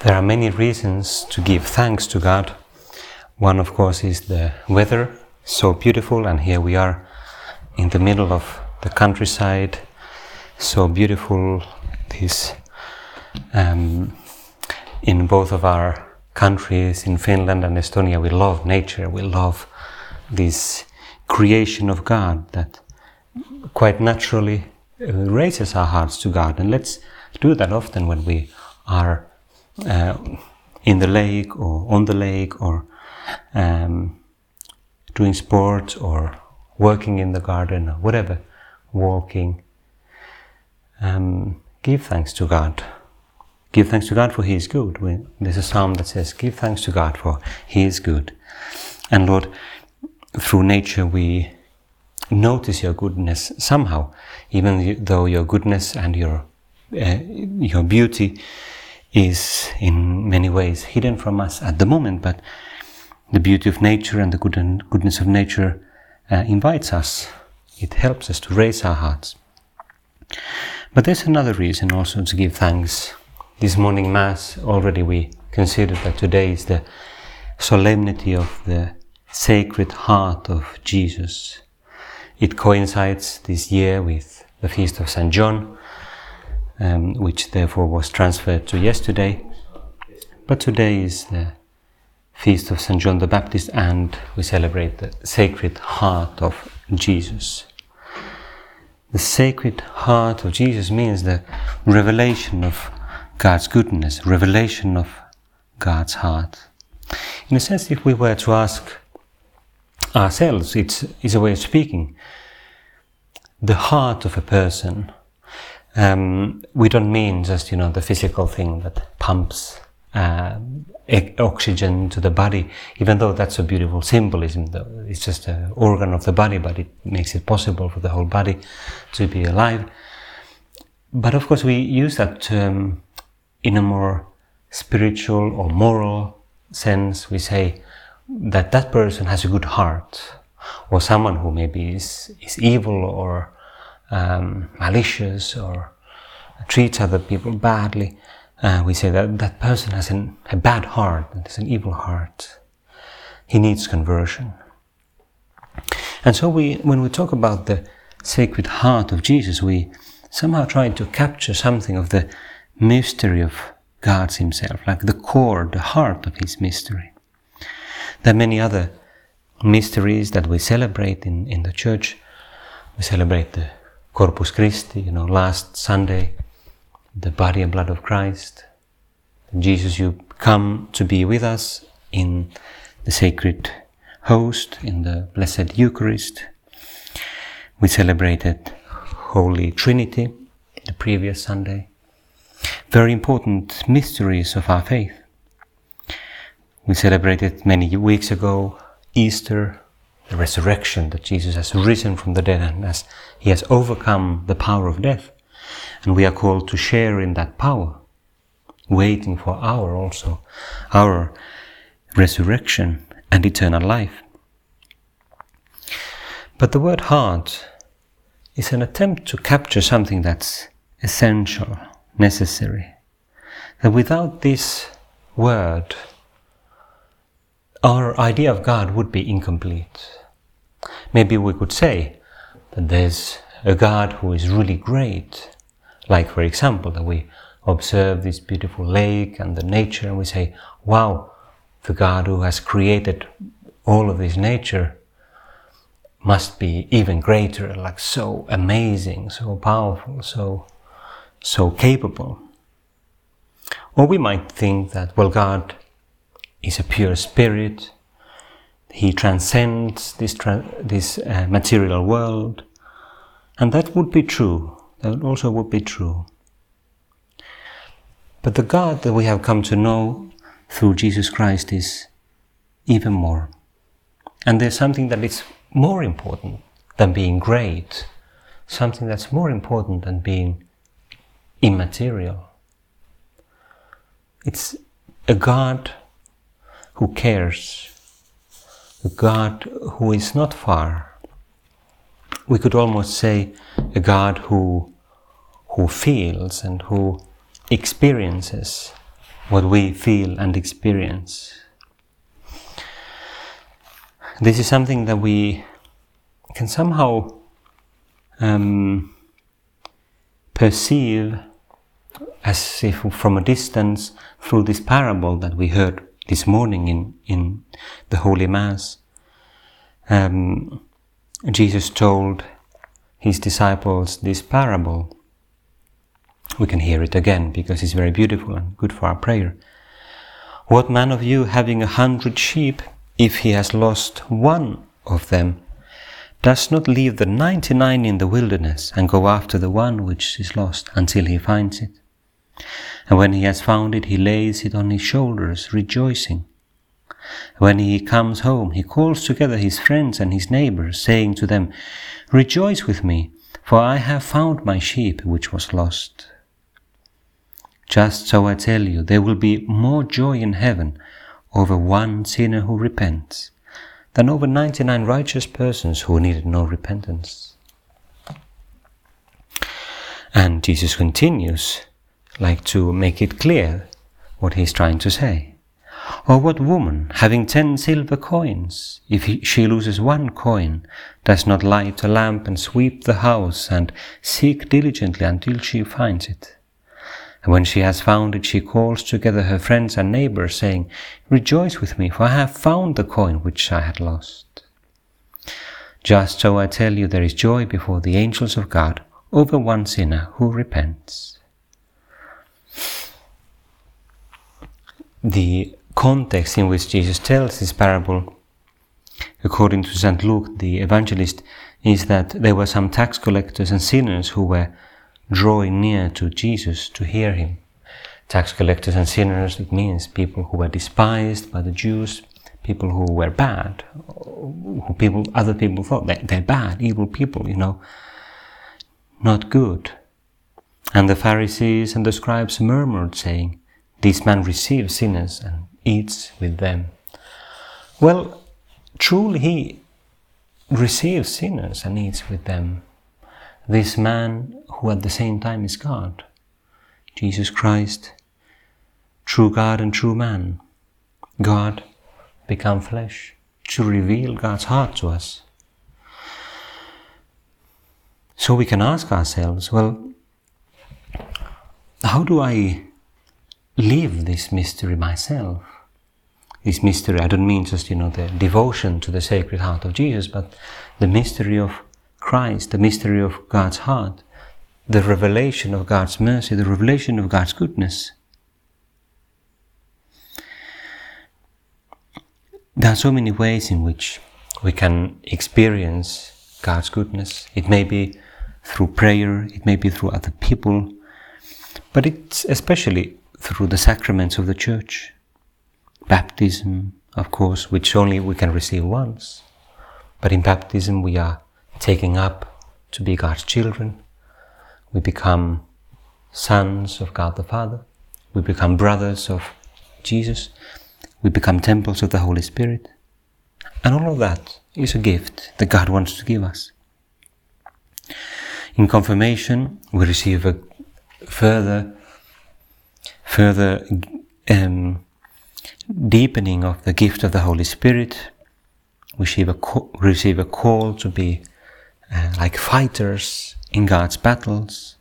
There are many reasons to give thanks to God. One, of course, is the weather, so beautiful, and here we are in the middle of the countryside, so beautiful. This um, in both of our countries, in Finland and Estonia, we love nature. We love this creation of God that quite naturally raises our hearts to God, and let's do that often when we are uh, in the lake or on the lake or um, doing sports or working in the garden or whatever, walking. Um, give thanks to God. Give thanks to God for He is good. We, there's a psalm that says, Give thanks to God for He is good. And Lord, through nature we notice your goodness somehow, even though your goodness and your uh, your beauty is in many ways hidden from us at the moment, but the beauty of nature and the good and goodness of nature uh, invites us. It helps us to raise our hearts. But there's another reason also to give thanks. This morning Mass, already we considered that today is the solemnity of the Sacred Heart of Jesus. It coincides this year with the feast of St. John, um, which therefore was transferred to yesterday. But today is the feast of St. John the Baptist, and we celebrate the Sacred Heart of Jesus. The Sacred Heart of Jesus means the revelation of God's goodness, revelation of God's heart. In a sense, if we were to ask ourselves, it's, it's a way of speaking, the heart of a person um, we don't mean just you know the physical thing that pumps uh, oxygen to the body, even though that's a beautiful symbolism. It's just an organ of the body, but it makes it possible for the whole body to be alive. But of course, we use that term in a more spiritual or moral sense. We say that that person has a good heart, or someone who maybe is is evil or um, malicious or treats other people badly, uh, we say that that person has an, a bad heart, has an evil heart. He needs conversion. And so we, when we talk about the Sacred Heart of Jesus, we somehow try to capture something of the mystery of God Himself, like the core, the heart of His mystery. There are many other mysteries that we celebrate in, in the church. We celebrate the Corpus Christi, you know, last Sunday, the body and blood of Christ. Jesus, you come to be with us in the sacred host, in the Blessed Eucharist. We celebrated Holy Trinity the previous Sunday. Very important mysteries of our faith. We celebrated many weeks ago Easter, the resurrection, that Jesus has risen from the dead and as he has overcome the power of death. And we are called to share in that power, waiting for our also, our resurrection and eternal life. But the word heart is an attempt to capture something that's essential, necessary. That without this word, our idea of God would be incomplete. Maybe we could say that there's a God who is really great. Like, for example, that we observe this beautiful lake and the nature and we say, wow, the God who has created all of this nature must be even greater, like so amazing, so powerful, so, so capable. Or we might think that, well, God is a pure spirit, he transcends this, tra- this uh, material world, And that would be true. That also would be true. But the God that we have come to know through Jesus Christ is even more. And there's something that is more important than being great, something that's more important than being immaterial. It's a God who cares, a God who is not far. We could almost say a God who, who feels and who experiences what we feel and experience. This is something that we can somehow um, perceive as if from a distance through this parable that we heard this morning in, in the Holy Mass. Um, Jesus told his disciples this parable. We can hear it again because it's very beautiful and good for our prayer. What man of you, having a hundred sheep, if he has lost one of them, does not leave the ninety nine in the wilderness and go after the one which is lost until he finds it? And when he has found it, he lays it on his shoulders, rejoicing. When he comes home, he calls together his friends and his neighbors, saying to them, Rejoice with me, for I have found my sheep which was lost. Just so I tell you, there will be more joy in heaven over one sinner who repents than over 99 righteous persons who needed no repentance. And Jesus continues, like to make it clear what he's trying to say. Or what woman, having ten silver coins, if he, she loses one coin, does not light a lamp and sweep the house and seek diligently until she finds it? And when she has found it, she calls together her friends and neighbors, saying, Rejoice with me, for I have found the coin which I had lost. Just so I tell you, there is joy before the angels of God over one sinner who repents. The context in which Jesus tells this parable, according to St. Luke, the evangelist, is that there were some tax collectors and sinners who were drawing near to Jesus to hear him. Tax collectors and sinners, it means people who were despised by the Jews, people who were bad, who people, other people thought they, they're bad, evil people, you know, not good. And the Pharisees and the scribes murmured, saying, This man receives sinners and eats with them. Well, truly he receives sinners and eats with them. This man who at the same time is God, Jesus Christ, true God and true man, God become flesh to reveal God's heart to us. So we can ask ourselves, well, how do I live this mystery myself? This mystery, I don't mean just, you know, the devotion to the Sacred Heart of Jesus, but the mystery of Christ, the mystery of God's heart, the revelation of God's mercy, the revelation of God's goodness. There are so many ways in which we can experience God's goodness. It may be through prayer, it may be through other people, but it's especially through the sacraments of the Church. Baptism, of course, which only we can receive once. But in baptism, we are taking up to be God's children. We become sons of God the Father. We become brothers of Jesus. We become temples of the Holy Spirit. And all of that is a gift that God wants to give us. In confirmation, we receive a further, further um, deepening of the gift of the Holy Spirit. We receive a, receive a call to be uh, like fighters in God's battles.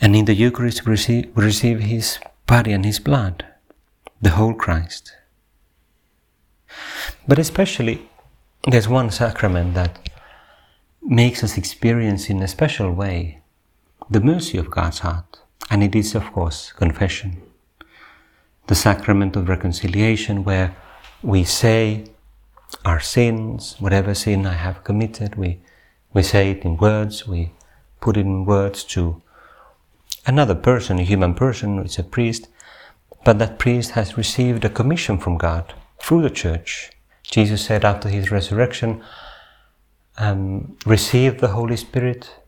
And in the Eucharist, we receive, we receive His body and His blood, the whole Christ. But especially, there's one sacrament that makes us experience in a special way the mercy of God's heart, and it is, of course, confession. The sacrament of reconciliation, where we say our sins, whatever sin I have committed, we, We say it in words, we put it in words to another person, a human person, it's a priest, but that priest has received a commission from God through the church. Jesus said after his resurrection, um, receive the Holy Spirit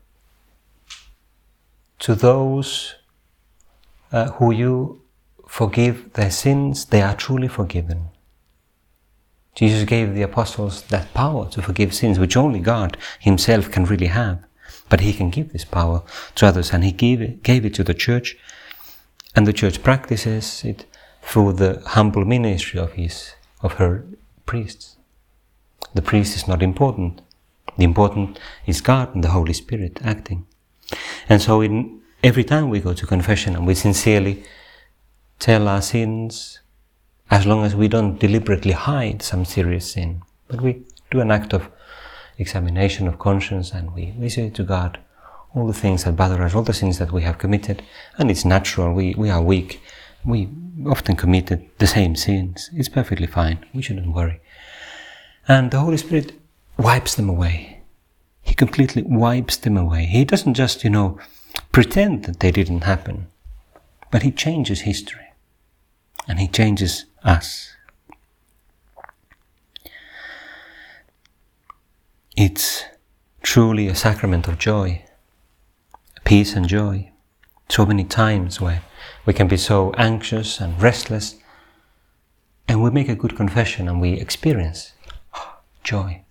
to those uh, who you forgive their sins, they are truly forgiven. Jesus gave the apostles that power to forgive sins, which only God Himself can really have. But He can give this power to others, and He gave it, gave it to the church, and the church practices it through the humble ministry of His of her priests. The priest is not important. The important is God and the Holy Spirit acting. And so, in every time we go to confession and we sincerely tell our sins, as long as we don't deliberately hide some serious sin, but we do an act of examination of conscience and we, we say to God all the things that bother us, all the sins that we have committed, and it's natural, we, we are weak, we often committed the same sins. It's perfectly fine, we shouldn't worry. And the Holy Spirit wipes them away. He completely wipes them away. He doesn't just, you know, pretend that they didn't happen, but He changes history and He changes us. It's truly a sacrament of joy, peace and joy. So many times where we can be so anxious and restless, and we make a good confession and we experience joy,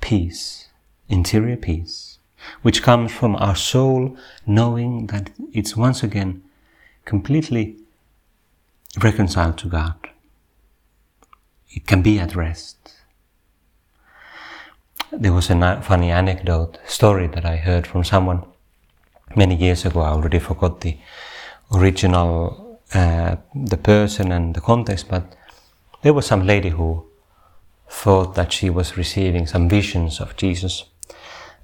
peace, interior peace, which comes from our soul knowing that it's once again completely reconciled to God. It can be at rest. There was a funny anecdote, story that I heard from someone many years ago. I already forgot the original, uh, the person and the context, but there was some lady who thought that she was receiving some visions of Jesus.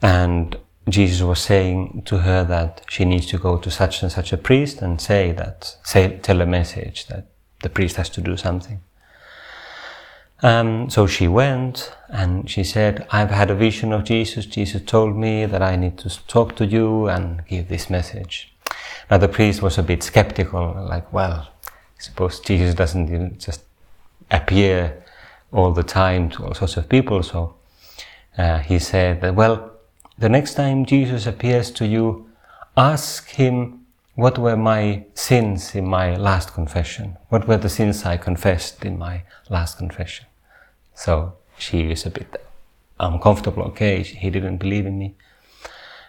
And Jesus was saying to her that she needs to go to such and such a priest and say that, say, tell a message that the priest has to do something. Um, so she went and she said, I've had a vision of Jesus. Jesus told me that I need to talk to you and give this message. Now the priest was a bit skeptical, like, well, I suppose Jesus doesn't just appear all the time to all sorts of people. So uh, he said well, the next time Jesus appears to you, ask him what were my sins in my last confession? What were the sins I confessed in my last confession? So she is a bit uncomfortable. Okay, he didn't believe in me.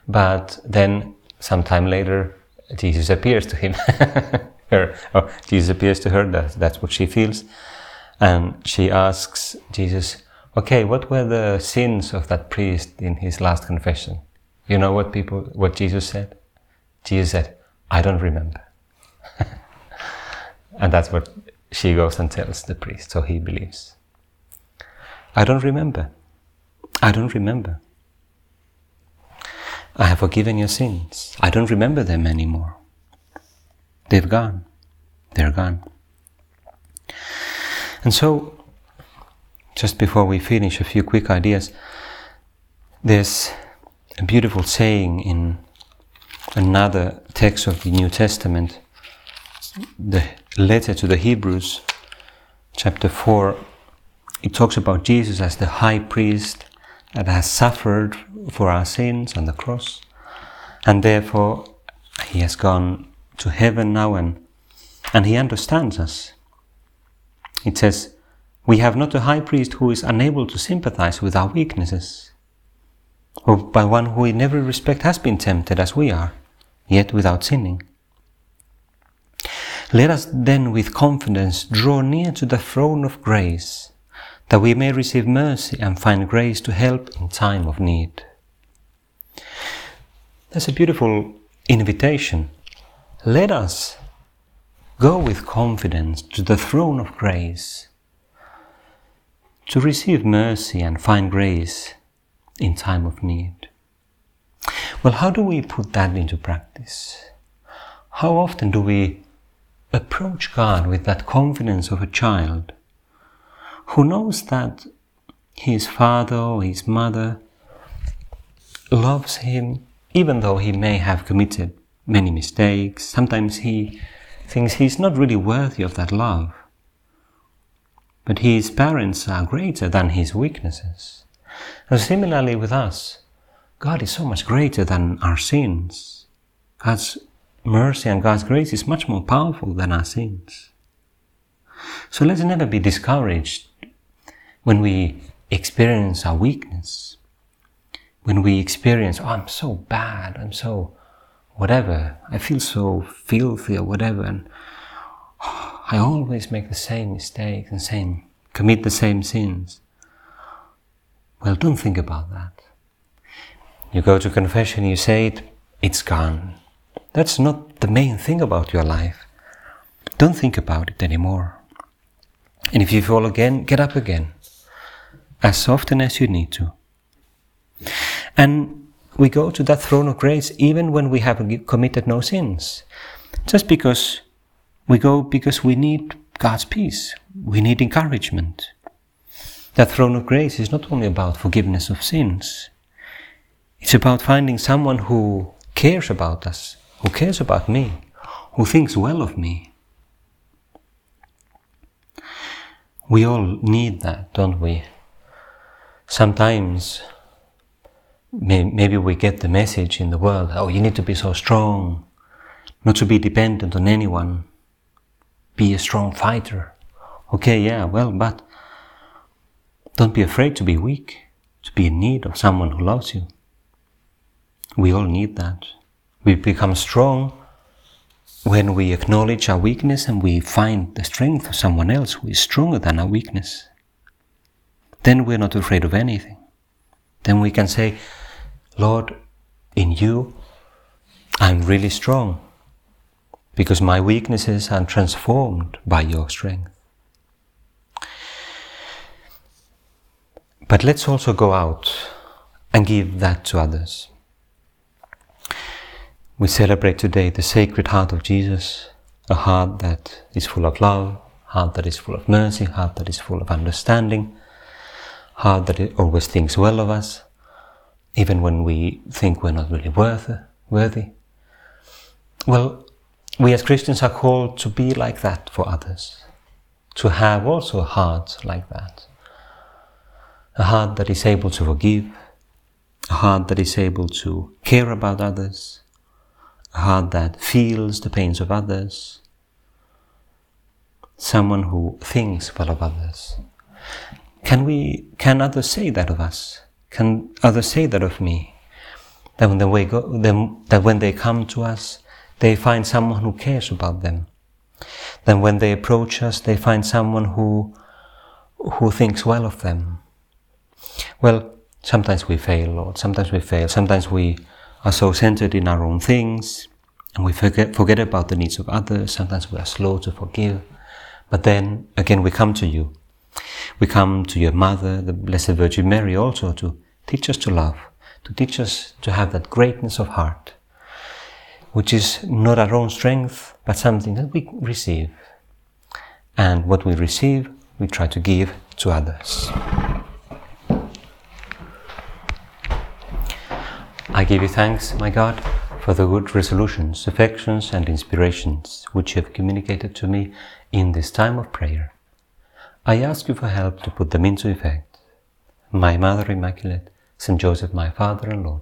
But then, sometime later, Jesus appears to him. her, oh, Jesus appears to her. That, that's what she feels, and she asks Jesus, okay, what were the sins of that priest in his last confession? You know what people, what Jesus said? Jesus said, I don't remember. and that's what she goes and tells the priest, so he believes. I don't remember. I don't remember. I have forgiven your sins. I don't remember them anymore. They've gone. They're gone. And so just before we finish, a few quick ideas. There's a beautiful saying in another text of the New Testament, the letter to the Hebrews, chapter 4. It talks about Jesus as the high priest that has suffered for our sins on the cross, and therefore he has gone to heaven now and, and he understands us. It says, we have not a high priest who is unable to sympathize with our weaknesses, or by one who in every respect has been tempted as we are, yet without sinning. Let us then with confidence draw near to the throne of grace, that we may receive mercy and find grace to help in time of need. That's a beautiful invitation. Let us go with confidence to the throne of grace to receive mercy and find grace in time of need. Well, how do we put that into practice? How often do we approach God with that confidence of a child who knows that his father or his mother loves him even though he may have committed many mistakes. Sometimes he thinks he's not really worthy of that love. But his parents are greater than his weaknesses. And similarly with us, God is so much greater than our sins. God's mercy and God's grace is much more powerful than our sins. So let's never be discouraged when we experience our weakness. When we experience, oh, I'm so bad, I'm so whatever, I feel so filthy or whatever, and I always make the same mistakes and same commit the same sins. Well, don't think about that. You go to confession, you say it, it's gone. That's not the main thing about your life. Don't think about it anymore. And if you fall again, get up again, as often as you need to. And we go to that throne of grace even when we have committed no sins. Just because we go because we need God's peace, we need encouragement. That throne of grace is not only about forgiveness of sins, it's about finding someone who cares about us, who cares about me, who thinks well of me. We all need that, don't we? Sometimes maybe we get the message in the world oh, you need to be so strong, not to be dependent on anyone, be a strong fighter. Okay, yeah, well, but don't be afraid to be weak, to be in need of someone who loves you. We all need that. We become strong when we acknowledge our weakness and we find the strength of someone else who is stronger than our weakness. Then we're not afraid of anything. Then we can say, Lord, in you, I'm really strong because my weaknesses are transformed by your strength. But let's also go out and give that to others. We celebrate today the Sacred Heart of Jesus, a heart that is full of love, heart that is full of mercy, heart that is full of understanding, heart that always thinks well of us, even when we think we're not really worth, worthy. Well, we as Christians are called to be like that for others, to have also a heart like that, a heart that is able to forgive, a heart that is able to care about others, a heart that feels the pains of others, someone who thinks well of others. Can we, can others say that of us? Can others say that of me? That when they, go, that when they come to us, they find someone who cares about them. Then when they approach us, they find someone who, who thinks well of them. Well, sometimes we fail, Lord. Sometimes we fail. Sometimes we are so centered in our own things and we forget, forget about the needs of others. Sometimes we are slow to forgive. But then again, we come to you. We come to your mother, the Blessed Virgin Mary, also to teach us to love, to teach us to have that greatness of heart, which is not our own strength, but something that we receive. And what we receive, we try to give to others. I give you thanks, my God, for the good resolutions, affections, and inspirations which you have communicated to me in this time of prayer. I ask you for help to put them into effect. My Mother Immaculate, Saint Joseph, my Father and Lord,